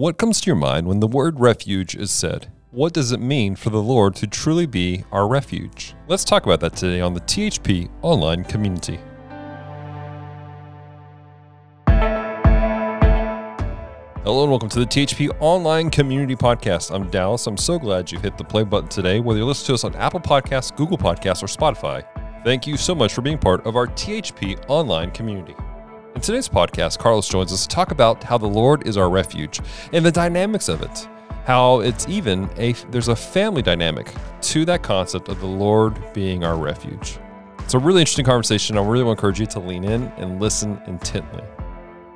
What comes to your mind when the word refuge is said? What does it mean for the Lord to truly be our refuge? Let's talk about that today on the THP online community. Hello and welcome to the THP Online Community Podcast. I'm Dallas. I'm so glad you hit the play button today, whether you listen to us on Apple Podcasts, Google Podcasts, or Spotify. Thank you so much for being part of our THP Online community. In today's podcast, Carlos joins us to talk about how the Lord is our refuge and the dynamics of it. How it's even a there's a family dynamic to that concept of the Lord being our refuge. It's a really interesting conversation. I really want to encourage you to lean in and listen intently.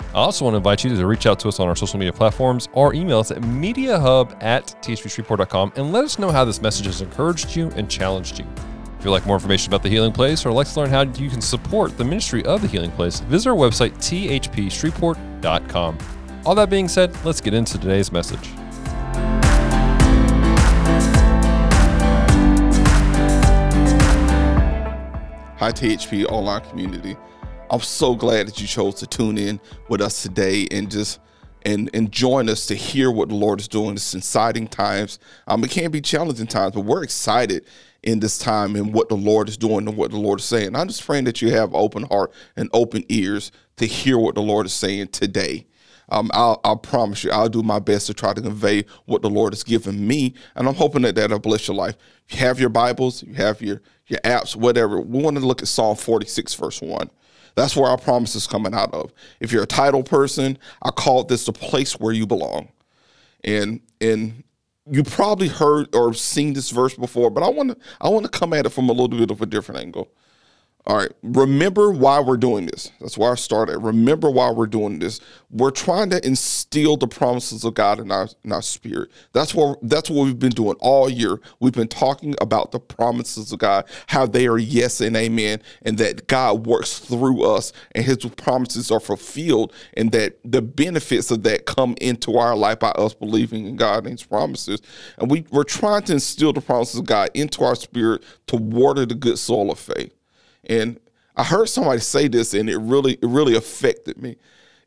I also want to invite you to reach out to us on our social media platforms or email us at mediahub at and let us know how this message has encouraged you and challenged you. If you'd like more information about the Healing Place or like to learn how you can support the ministry of the Healing Place, visit our website, thpshreveport.com. All that being said, let's get into today's message. Hi, THP online community. I'm so glad that you chose to tune in with us today and just and and join us to hear what the Lord is doing. It's exciting times. Um, it can be challenging times, but we're excited in this time and what the Lord is doing and what the Lord is saying. I'm just praying that you have open heart and open ears to hear what the Lord is saying today. Um, I'll, I'll, promise you, I'll do my best to try to convey what the Lord has given me, and I'm hoping that that'll bless your life. If you have your Bibles, you have your your apps, whatever. We want to look at Psalm 46, verse one. That's where our promise is coming out of. If you're a title person, I call this the place where you belong. And and you probably heard or seen this verse before, but I want to I want to come at it from a little bit of a different angle. All right. Remember why we're doing this. That's why I started. Remember why we're doing this. We're trying to instill the promises of God in our in our spirit. That's what that's what we've been doing all year. We've been talking about the promises of God, how they are yes and amen, and that God works through us and his promises are fulfilled, and that the benefits of that come into our life by us believing in God and his promises. And we, we're trying to instill the promises of God into our spirit to water the good soil of faith. And I heard somebody say this, and it really it really affected me.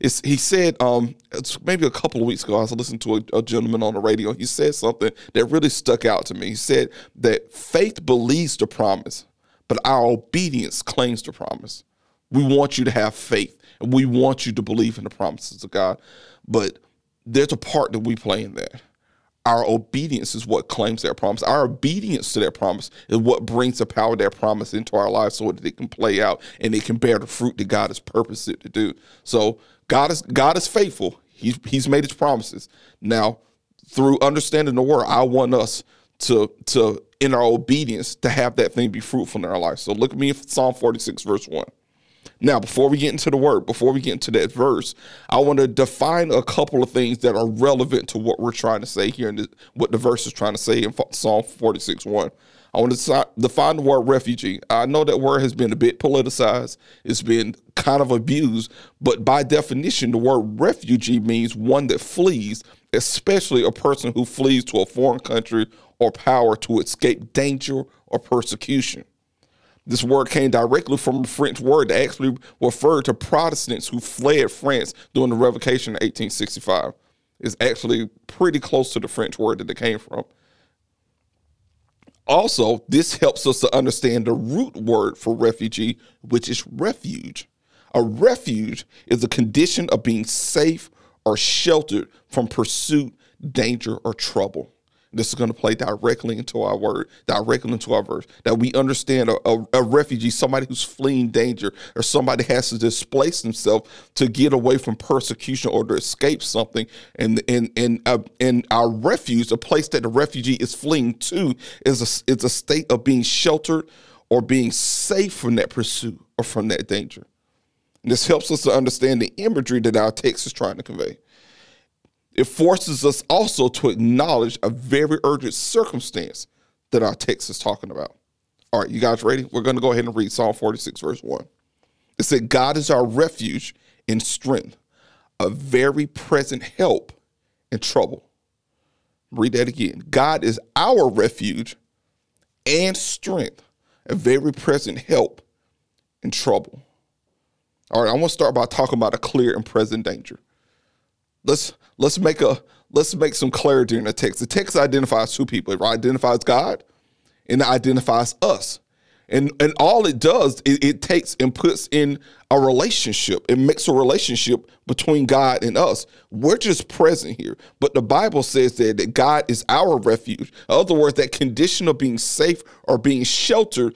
It's, he said um, it's maybe a couple of weeks ago, I was listening to a, a, gentleman on the radio. He said something that really stuck out to me. He said that faith believes the promise, but our obedience claims the promise. We want you to have faith, and we want you to believe in the promises of God, but there's a part that we play in that our obedience is what claims their promise. Our obedience to their promise is what brings the power of that promise into our lives so that it can play out and it can bear the fruit that God has purposed it to do. So God is God is faithful. He's he's made his promises. Now, through understanding the word, I want us to to in our obedience to have that thing be fruitful in our life. So look at me in Psalm 46, verse 1. Now, before we get into the word, before we get into that verse, I want to define a couple of things that are relevant to what we're trying to say here and what the verse is trying to say in Psalm 46 1. I want to define the word refugee. I know that word has been a bit politicized, it's been kind of abused, but by definition, the word refugee means one that flees, especially a person who flees to a foreign country or power to escape danger or persecution. This word came directly from a French word that actually referred to Protestants who fled France during the Revocation in 1865. It's actually pretty close to the French word that it came from. Also, this helps us to understand the root word for refugee, which is refuge. A refuge is a condition of being safe or sheltered from pursuit, danger, or trouble. This is going to play directly into our word, directly into our verse. That we understand a, a, a, refugee, somebody who's fleeing danger, or somebody has to displace himself to get away from persecution or to escape something. And and and uh, and our refuge, a place that the refugee is fleeing to, is a is a state of being sheltered or being safe from that pursuit or from that danger. And this helps us to understand the imagery that our text is trying to convey it forces us also to acknowledge a very urgent circumstance that our text is talking about. All right, you guys ready? We're going to go ahead and read Psalm 46, verse 1. It said, God is our refuge and strength, a very present help in trouble. Read that again. God is our refuge and strength, a very present help in trouble. All right, I want to start by talking about a clear and present danger let's let's make a let's make some clarity in the text. The text identifies two people. It identifies God and it identifies us. And and all it does, it, it, takes and puts in a relationship. It makes a relationship between God and us. We're just present here. But the Bible says that, that God is our refuge. In other words, that condition of being safe or being sheltered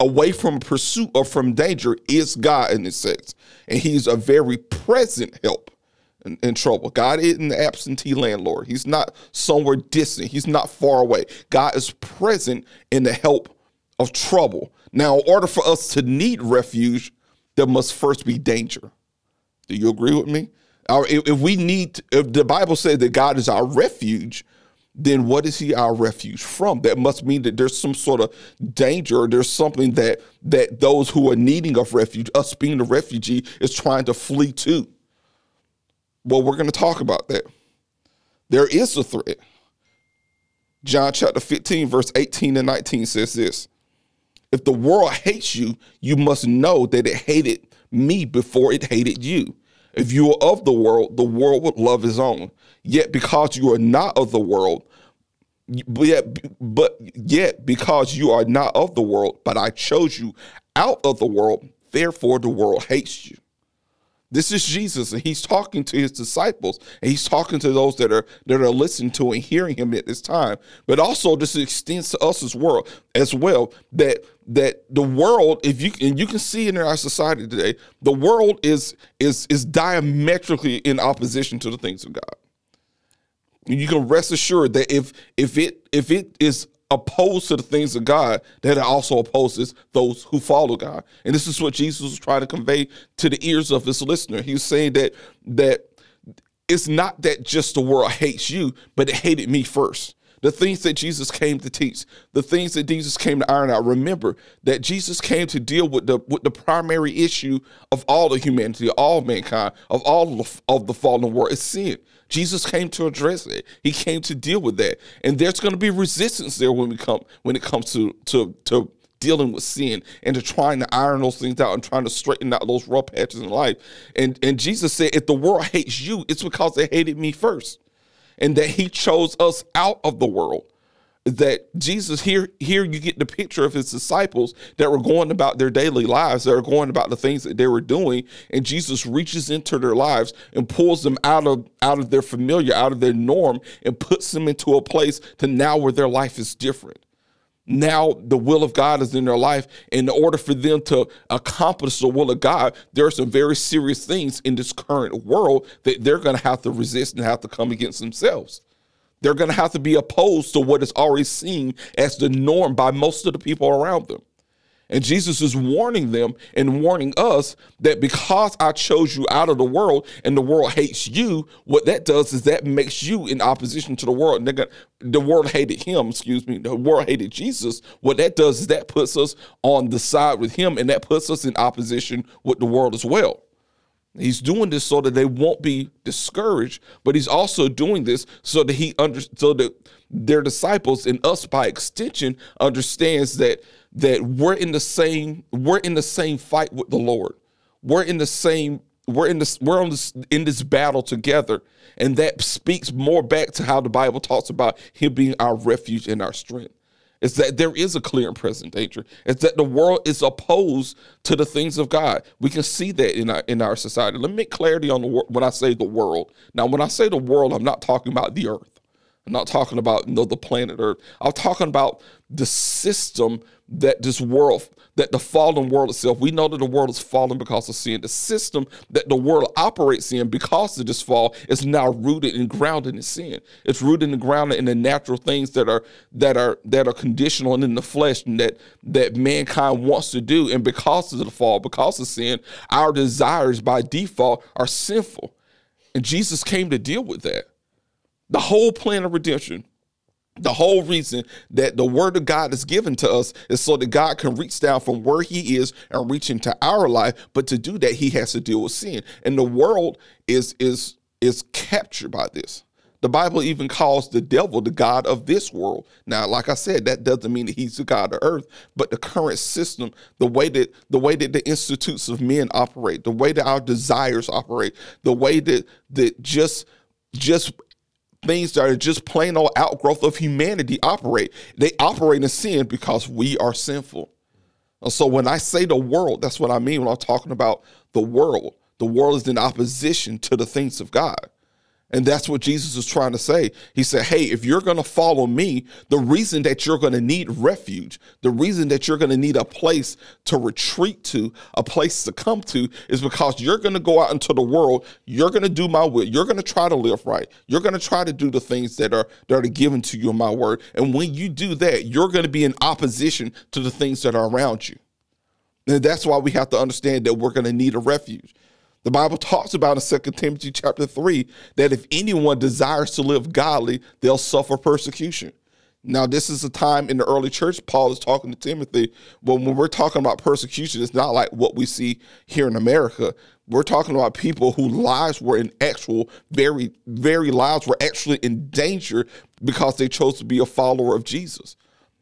away from pursuit or from danger is God in this sense. And he's a very present help in, in, trouble. God isn't the absentee landlord. He's not somewhere distant. He's not far away. God is present in the help of trouble. Now, in order for us to need refuge, there must first be danger. Do you agree with me? if we need, if the Bible says that God is our refuge, then what is He our refuge from? That must mean that there's some sort of danger, or there's something that that those who are needing of refuge, us being the refugee, is trying to flee to. Well, we're going to talk about that. There is a threat. John chapter 15, verse 18 and 19 says this If the world hates you, you must know that it hated me before it hated you. If you are of the world, the world would love his own. Yet because you are not of the world, but yet, but yet because you are not of the world, but I chose you out of the world, therefore the world hates you. This is Jesus, and he's talking to his disciples, and he's talking to those that are that are listening to and hearing him at this time. But also, this extends to us as well, as well. That that the world, if you and you can see in our society today, the world is is is diametrically in opposition to the things of God. You can rest assured that if if it if it is opposed to the things of God, that also opposes those who follow God. And this is what Jesus was trying to convey to the ears of his listener. He was saying that that it's not that just the world hates you, but it hated me first. The things that Jesus came to teach, the things that Jesus came to iron out. Remember that Jesus came to deal with the with the primary issue of all the humanity, all mankind, of all of the, fallen world. is sin. Jesus came to address it. He came to deal with that. And there's going to be resistance there when we come when it comes to to to dealing with sin and to trying to iron those things out and trying to straighten out those rough patches in life. And and Jesus said, if the world hates you, it's because they hated me first. And that he chose us out of the world. That Jesus here here you get the picture of his disciples that were going about their daily lives that are going about the things that they were doing and Jesus reaches into their lives and pulls them out of out of their familiar out of their norm and puts them into a place to now where their life is different now the will of God is in their life. In order for them to accomplish the will of God, there are some very serious things in this current world that they're going to have to resist and have to come against themselves they're going to have to be opposed to what is already seen as the norm by most of the people around them. And Jesus is warning them and warning us that because I chose you out of the world and the world hates you, what that does is that makes you in opposition to the world. Got, the world hated him, excuse me, the world hated Jesus. What that does is that puts us on the side with him and that puts us in opposition with the world as well. He's doing this so that they won't be discouraged, but he's also doing this so that he under so that their disciples and us by extension understands that that we're in the same we're in the same fight with the Lord. We're in the same we're in this we're on this in this battle together and that speaks more back to how the bible talks about him being our refuge and our strength is that there is a clear and present danger. It's that the world is opposed to the things of God. We can see that in our in our society. Let me make clarity on the when I say the world. Now, when I say the world, I'm not talking about the earth. I'm not talking about the planet Earth. I'm talking about the system that this world, that the fallen world itself, we know that the world is fallen because of sin. The system that the world operates in because of this fall is now rooted and grounded in sin. It's rooted and grounded in the natural things that are that are that are conditional and in the flesh and that that mankind wants to do. And because of the fall, because of sin, our desires by default are sinful. And Jesus came to deal with that. The whole plan of redemption the whole reason that the word of God is given to us is so that God can reach down from where he is and reach into our life. But to do that, he has to deal with sin. And the world is is is captured by this. The Bible even calls the devil the God of this world. Now, like I said, that doesn't mean that he's the God of earth, but the current system, the way that the way that the institutes of men operate, the way that our desires operate, the way that that just just things that are just plain old outgrowth of humanity operate. They operate in sin because we are sinful. And so when I say the world, that's what I mean when I'm talking about the world. The world is in opposition to the things of God. And that's what Jesus is trying to say. He said, Hey, if you're going to follow me, the reason that you're going to need refuge, the reason that you're going to need a place to retreat to, a place to come to, is because you're going to go out into the world. You're going to do my will. You're going to try to live right. You're going to try to do the things that are, that are given to you in my word. And when you do that, you're going to be in opposition to the things that are around you. And that's why we have to understand that we're going to need a refuge. The Bible talks about in 2 Timothy chapter 3 that if anyone desires to live godly, they'll suffer persecution. Now, this is a time in the early church, Paul is talking to Timothy. But when we're talking about persecution, it's not like what we see here in America. We're talking about people whose lives were in actual, very, very lives were actually in danger because they chose to be a follower of Jesus.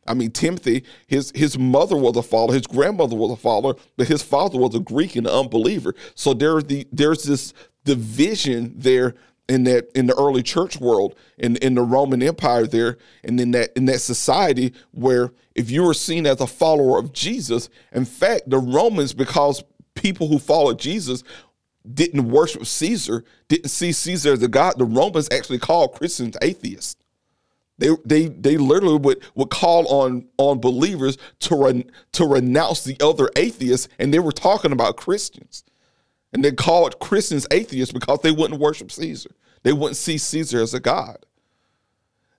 I mean, Timothy, his his mother was a follower, his grandmother was a follower, but his father was a Greek and an unbeliever. So there's the there's this division there in that in the early church world, in in the Roman Empire there, and in that in that society where if you were seen as a follower of Jesus, in fact, the Romans, because people who followed Jesus didn't worship Caesar, didn't see Caesar as a god, the Romans actually called Christians atheists. They they they literally would would call on on believers to to renounce the other atheists, and they were talking about Christians, and they called Christians atheists because they wouldn't worship Caesar. They wouldn't see Caesar as a god.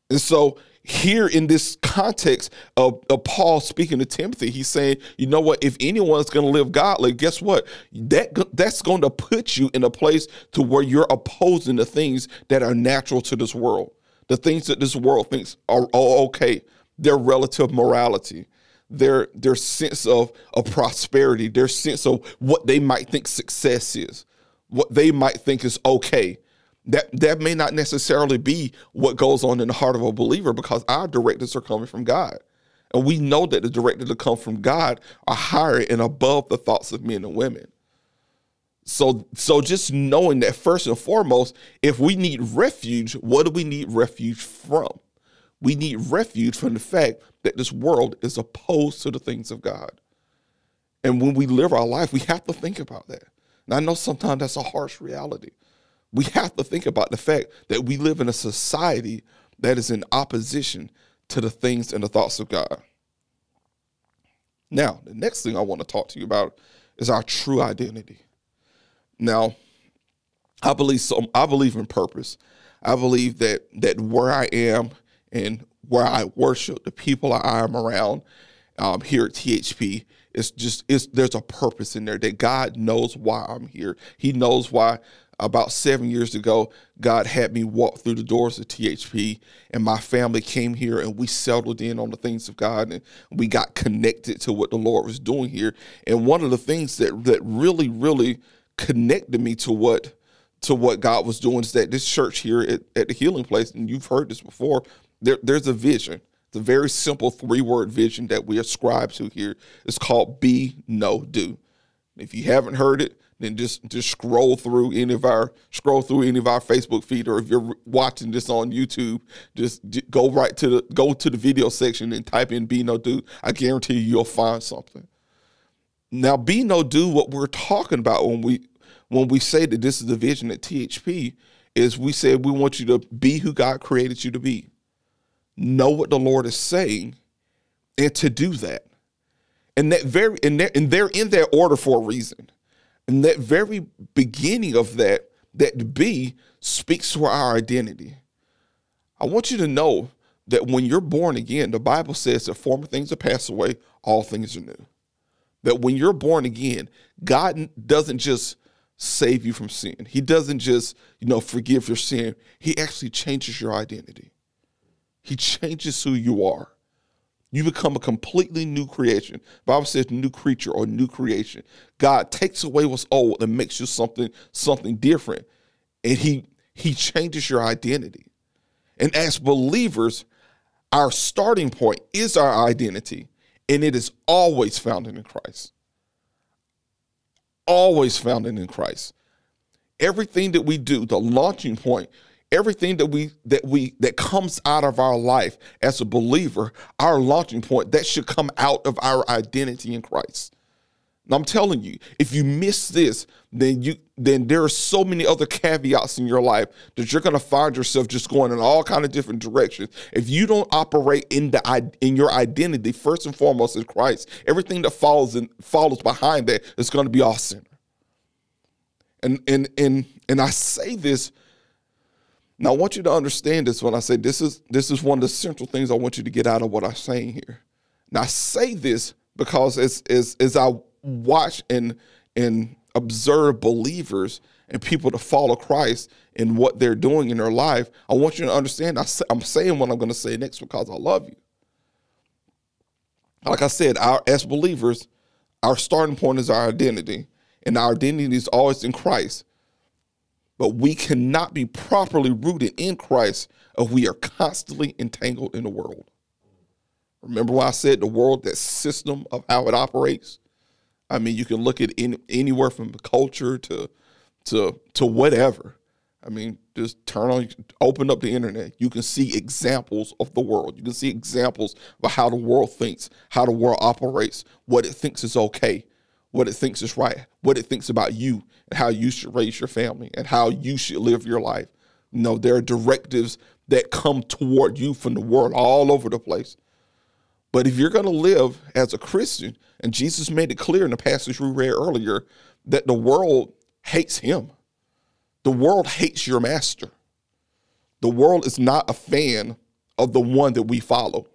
And so here in this context of, of Paul speaking to Timothy, he's saying, you know what? If anyone's going to live godly, guess what? That that's going to put you in a place to where you're opposing the things that are natural to this world the things that this world thinks are, are okay, their relative morality, their their sense of, of prosperity, their sense of what they might think success is, what they might think is okay. That that may not necessarily be what goes on in the heart of a believer because our directives are coming from God. And we know that the directives that come from God are higher and above the thoughts of men and women. So so just knowing that first and foremost, if we need refuge, what do we need refuge from? We need refuge from the fact that this world is opposed to the things of God. And when we live our life, we have to think about that. And I know sometimes that's a harsh reality. We have to think about the fact that we live in a society that is in opposition to the things and the thoughts of God. Now, the next thing I want to talk to you about is our true identity. Now, I believe so. I believe in purpose. I believe that that where I am and where I worship, the people I am around um, here at THP, it's just it's there's a purpose in there that God knows why I'm here. He knows why. About seven years ago, God had me walk through the doors of THP, and my family came here, and we settled in on the things of God, and we got connected to what the Lord was doing here. And one of the things that that really, really connected me to what to what God was doing is that this church here at, at the healing place, and you've heard this before, there, there's a vision. A very simple three word vision that we ascribe to here. It's called be, know do. If you haven't heard it, then just just scroll through any of our scroll through any of our Facebook feed, or if you're watching this on YouTube, just go right to the go to the video section and type in be, know do. I guarantee you, you'll find something. Now, be know do what we're talking about when we when we say that this is the vision at THP is we said we want you to be who God created you to be. Know what the Lord is saying and to do that. And that very and, that, and they're in that order for a reason. And that very beginning of that, that be speaks to our identity. I want you to know that when you're born again, the Bible says that former things are passed away, all things are new that when you're born again, God doesn't just save you from sin. He doesn't just, you know, forgive your sin. He actually changes your identity. He changes who you are. You become a completely new creation. Bible says new creature or new creation. God takes away what's old and makes you something something different. And he he changes your identity. And as believers, our starting point is our identity and it is always found in Christ. Always found in Christ. Everything that we do, the launching point everything that we that we that comes out of our life as a believer, our launching point, that should come out of our identity in Christ. And I'm telling you, if you miss this, then you then there are so many other caveats in your life that you're going to find yourself just going in all kind of different directions. If you don't operate in the in your identity first and foremost in Christ, everything that follows and follows behind that is going to be off center. And and and and I say this. Now I want you to understand this when I say this is this is one of the central things I want you to get out of what I'm saying here. Now I say this because as as as I watch and and observe believers and people to follow Christ in what they're doing in their life, I want you to understand I, am saying what I'm going to say next because I love you. Like I said, our as believers, our starting point is our identity, and our identity is always in Christ. But we cannot be properly rooted in Christ if we are constantly entangled in the world. Remember what I said the world, that system of how it operates? I mean, you can look at any, anywhere from culture to to to whatever. I mean, just turn on, open up the internet. You can see examples of the world. You can see examples of how the world thinks, how the world operates, what it thinks is okay, what it thinks is right, what it thinks about you, and how you should raise your family, and how you should live your life. You know, there are directives that come toward you from the world all over the place. But if you're going to live as a Christian, and Jesus made it clear in the passage we read earlier that the world hates him, the world hates your master. The world is not a fan of the one that we follow.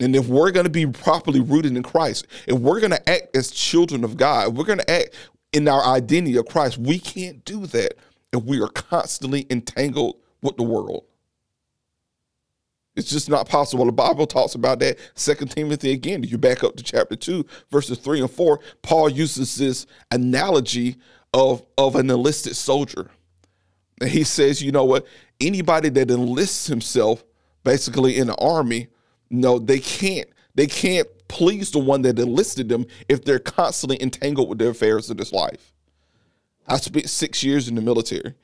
And if we're going to be properly rooted in Christ, if we're going to act as children of God, we're going to act in our identity of Christ, we can't do that if we are constantly entangled with the world. It's just not possible. The Bible talks about that. Second Timothy again, you back up to chapter 2, verses 3 and 4, Paul uses this analogy of, of an enlisted soldier. And he says, you know what? Anybody that enlists himself basically in the army, no, they can't, they can't please the one that enlisted them if they're constantly entangled with the affairs of this life. I spent six years in the military,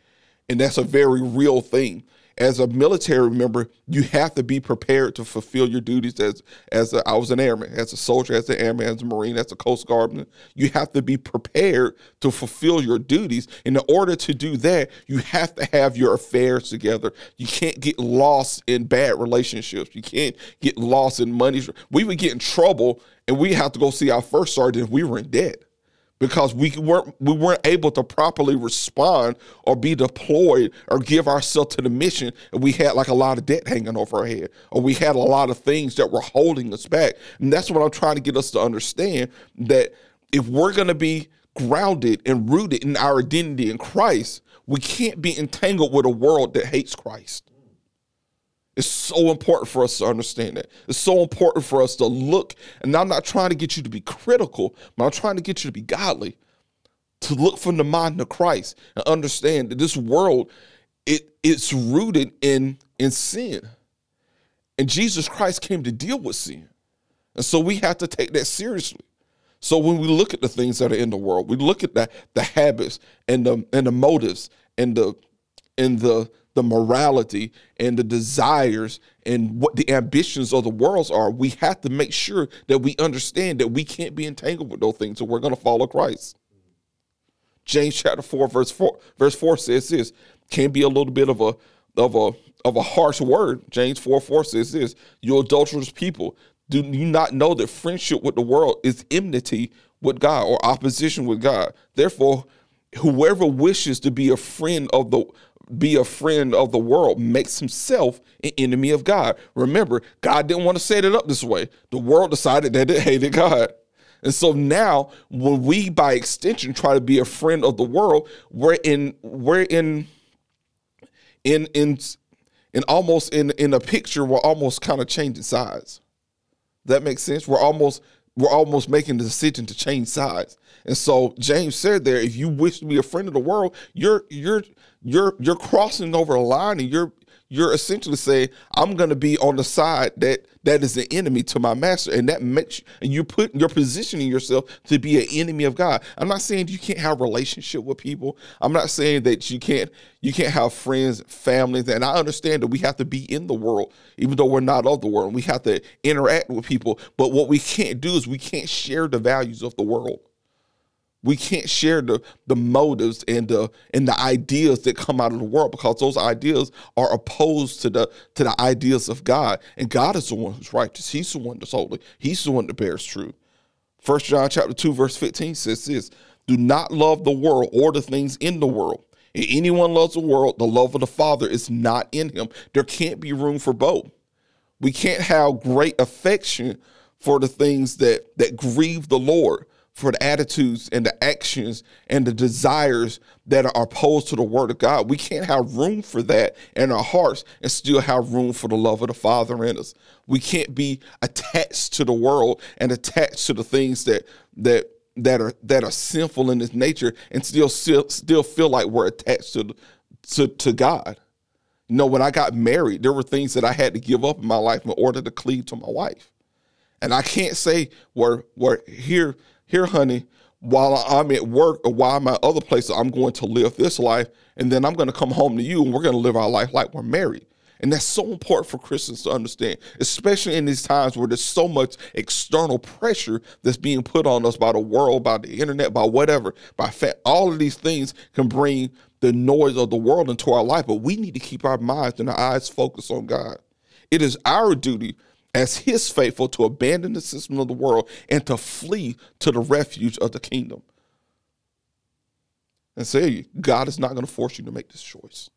and that's a very real thing as a military member, you have to be prepared to fulfill your duties as as a, I was an airman, as a soldier, as an airman, as a marine, as a coast guardman. You have to be prepared to fulfill your duties. In order to do that, you have to have your affairs together. You can't get lost in bad relationships. You can't get lost in money. We would get in trouble, and we have to go see our first sergeant if we were in debt because we weren't we weren't able to properly respond or be deployed or give ourselves to the mission. And we had like a lot of debt hanging over our head or we had a lot of things that were holding us back. And that's what i'm trying to get us to understand that if we're going to be grounded and rooted in our identity in christ we can't be entangled with a world that hates christ it's so important for us to understand that. It's so important for us to look, and I'm not trying to get you to be critical, but I'm trying to get you to be godly, to look from the mind of Christ and understand that this world, it it's rooted in in sin. And Jesus Christ came to deal with sin. And so we have to take that seriously. So when we look at the things that are in the world, we look at the, the habits and the and the motives and the and the the morality and the desires and what the ambitions of the worlds are, we have to make sure that we understand that we can't be entangled with those things. So we're going to follow Christ. James chapter 4, verse 4, verse 4 says this, can be a little bit of a of a of a harsh word. James 4 4 says this, you adulterous people, do you not know that friendship with the world is enmity with God or opposition with God? Therefore, whoever wishes to be a friend of the be a friend of the world makes himself an enemy of God. Remember, God didn't want to set it up this way. The world decided that it hated God. And so now when we by extension try to be a friend of the world, we're in we're in in in in almost in in a picture we're almost kind of changing sides. That makes sense. We're almost we're almost making the decision to change sides. And so James said there, if you wish to be a friend of the world, you're you're you're you're crossing over a line and you're you're essentially saying I'm going to be on the side that that is the enemy to my master, and that makes and you put you're positioning yourself to be an enemy of God. I'm not saying you can't have relationship with people. I'm not saying that you can't you can't have friends, families, and I understand that we have to be in the world, even though we're not of the world. We have to interact with people, but what we can't do is we can't share the values of the world we can't share the the motives and the and the ideas that come out of the world because those ideas are opposed to the to the ideas of God. And God is the one who's righteous. He's the one that's holy. He's the one that bears truth. First John chapter 2, verse 15 says this: do not love the world or the things in the world. If anyone loves the world, the love of the Father is not in him. There can't be room for both. We can't have great affection for the things that that grieve the Lord for the attitudes and the actions and the desires that are opposed to the word of God. We can't have room for that in our hearts and still have room for the love of the Father in us. We can't be attached to the world and attached to the things that that that are that are sinful in its nature and still still, still feel like we're attached to to to God. You know, when I got married, there were things that I had to give up in my life in order to cleave to my wife. And I can't say we're, we're here here, honey, while I'm at work or while I'm at other places, I'm going to live this life. And then I'm going to come home to you and we're going to live our life like we're married. And that's so important for Christians to understand, especially in these times where there's so much external pressure that's being put on us by the world, by the internet, by whatever, by fa- all of these things can bring the noise of the world into our life. But we need to keep our minds and our eyes focused on God. It is our duty as his faithful to abandon the system of the world and to flee to the refuge of the kingdom. And say, God is not going to force you to make this choice.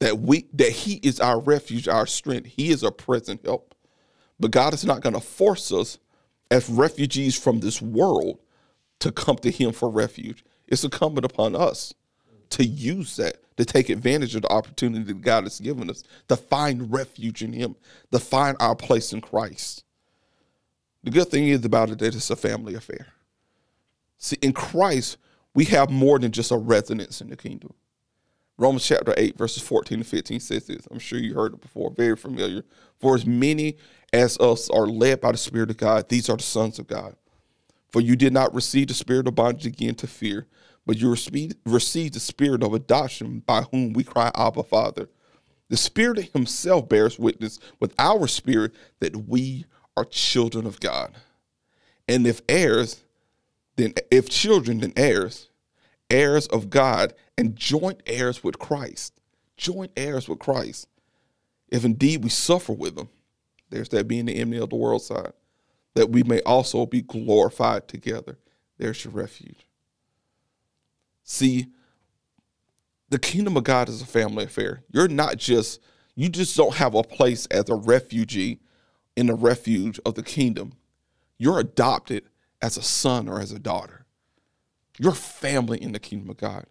That we that He is our refuge, our strength. He is our present help. But God is not going to force us as refugees from this world to come to Him for refuge. It's incumbent upon us to use that, to take advantage of the opportunity that God has given us, to find refuge in Him, to find our place in Christ. The good thing is about it that it's a family affair. See, in Christ, we have more than just a residence in the kingdom. Romans chapter 8, verses 14 to 15 says this. I'm sure you heard it before, very familiar. For as many as us are led by the Spirit of God, these are the sons of God. For you did not receive the spirit of bondage again to fear, but you receive the spirit of adoption by whom we cry, Abba, Father. The Spirit Himself bears witness with our spirit that we are children of God. And if heirs, then if children, then heirs, heirs of God, and joint heirs with Christ. Joint heirs with Christ. If indeed we suffer with Him, there's that being the enemy of the world side, that we may also be glorified together. There's your refuge. See, the kingdom of God is a family affair. You're not just, you just don't have a place as a refugee in the refuge of the kingdom. You're adopted as a son or as a daughter. You're family in the kingdom of God.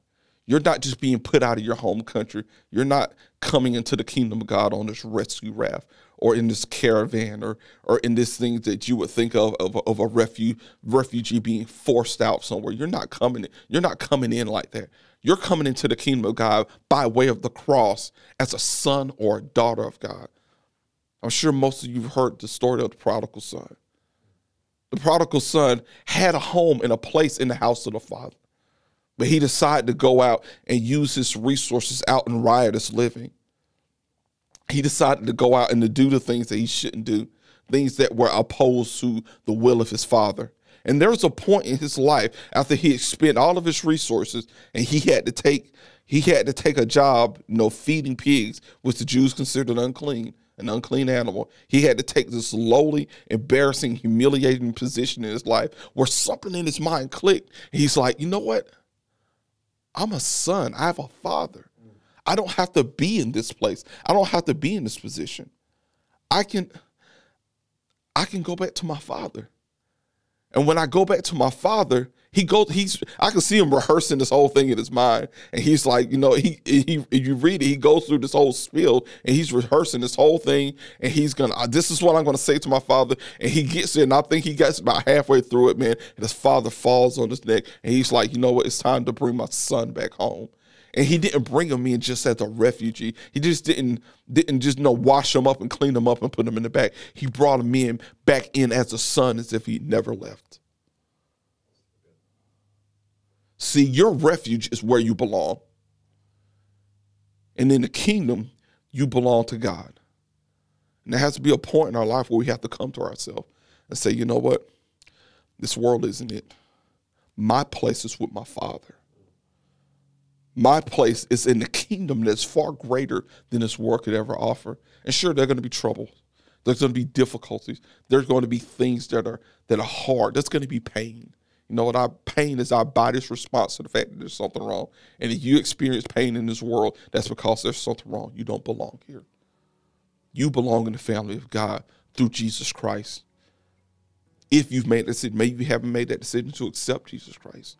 You're not just being put out of your home country. You're not coming into the kingdom of God on this rescue raft or in this caravan or or in this thing that you would think of of, of a refugee refugee being forced out somewhere. You're not coming you're not coming in like that. You're coming into the kingdom of God by way of the cross as a son or a daughter of God. I'm sure most of you have heard the story of the prodigal son. The prodigal son had a home and a place in the house of the father. But he decided to go out and use his resources out in riotous living. He decided to go out and to do the things that he shouldn't do, things that were opposed to the will of his father. And there was a point in his life after he had spent all of his resources and he had to take he had to take a job, you know, feeding pigs, which the Jews considered unclean, an unclean animal. He had to take this lowly, embarrassing, humiliating position in his life where something in his mind clicked. He's like, you know what? I'm a son. I have a father. I don't have to be in this place. I don't have to be in this position. I can I can go back to my father. And when I go back to my father, he goes he's I can see him rehearsing this whole thing in his mind. And he's like, you know, he he you read it, he goes through this whole spiel and he's rehearsing this whole thing and he's gonna this is what I'm gonna say to my father. And he gets there and I think he gets about halfway through it, man. And his father falls on his neck and he's like, you know what, it's time to bring my son back home. And he didn't bring them in just as a refugee. He just didn't didn't just you know wash them up and clean them up and put them in the back. He brought them in back in as a son, as if he never left. See, your refuge is where you belong. And in the kingdom, you belong to God. And there has to be a point in our life where we have to come to ourselves and say, you know what? This world isn't it. My place is with my Father. My place is in the kingdom that's far greater than this world could ever offer. And sure, there are going to be troubles. There's going to be difficulties. There's going to be things that are that are hard. There's going to be pain. You know what? Our pain is our body's response to the fact that there's something wrong. And if you experience pain in this world, that's because there's something wrong. You don't belong here. You belong in the family of God through Jesus Christ. If you've made that decision, maybe you haven't made that decision to accept Jesus Christ.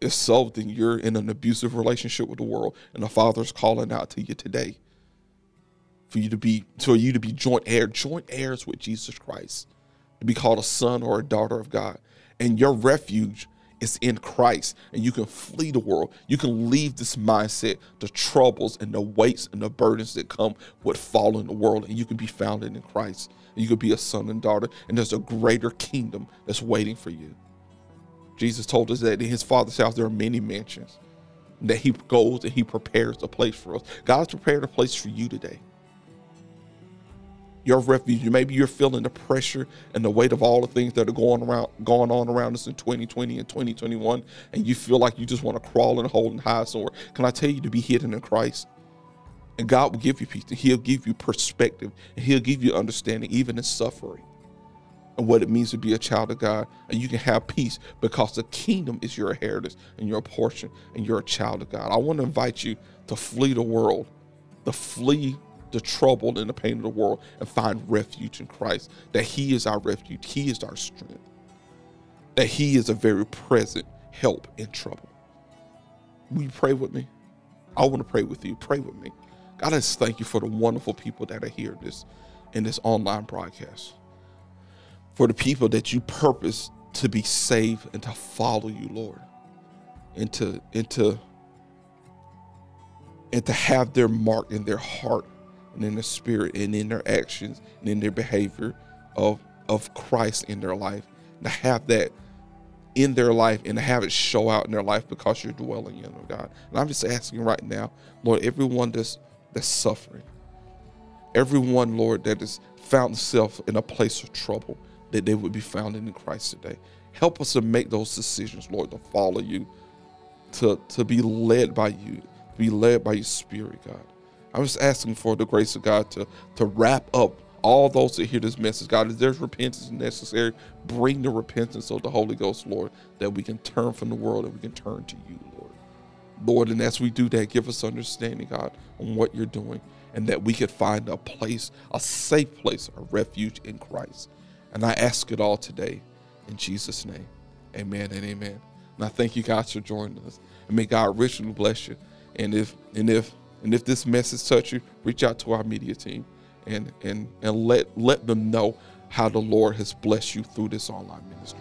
If so, then you're in an abusive relationship with the world, and the Father's calling out to you today for you to be for you to be joint heir, joint heirs with Jesus Christ, to be called a son or a daughter of God and your refuge is in Christ, and you can flee the world. You can leave this mindset, the troubles and the weights and the burdens that come with following the world, and you can be founded in Christ. And you can be a son and daughter, and there's a greater kingdom that's waiting for you. Jesus told us that in his Father's house there are many mansions, that he goes and he prepares a place for us. God's prepared a place for you today your refuge. Maybe you're feeling the pressure and the weight of all the things that are going around, going on around us in 2020 and 2021, and you feel like you just want to crawl in a hole and hide somewhere. Can I tell you to be hidden in Christ? And God will give you peace. and He'll give you perspective, and He'll give you understanding, even in suffering, and what it means to be a child of God. And you can have peace because the kingdom is your inheritance and your portion, and you're a child of God. I want to invite you to flee the world, to flee the trouble and the pain of the world and find refuge in Christ. That He is our refuge, He is our strength, that He is a very present help in trouble. Will you pray with me? I want to pray with you. Pray with me. God, just thank you for the wonderful people that are here this, in this online broadcast. For the people that you purpose to be saved and to follow you, Lord. And to and to and to have their mark in their heart and in the spirit and in their actions and in their behavior of of Christ in their life. And to have that in their life and to have it show out in their life because you're dwelling in them, God. And I'm just asking right now, Lord, everyone that's that's suffering, everyone, Lord, that has found themselves in a place of trouble, that they would be found in Christ today. Help us to make those decisions, Lord, to follow you, to, to be led by you, to be led by your spirit, God. I'm just asking for the grace of God to to wrap up all those that hear this message. God, if there's repentance necessary, bring the repentance of the Holy Ghost, Lord, that we can turn from the world and we can turn to you, Lord. Lord, and as we do that, give us understanding, God, on what you're doing, and that we could find a place, a safe place, a refuge in Christ. And I ask it all today in Jesus' name. Amen and amen. And I thank you guys for joining us. And may God richly bless you. And if and if and if this message touched you, reach out to our media team and and and let let them know how the Lord has blessed you through this online ministry.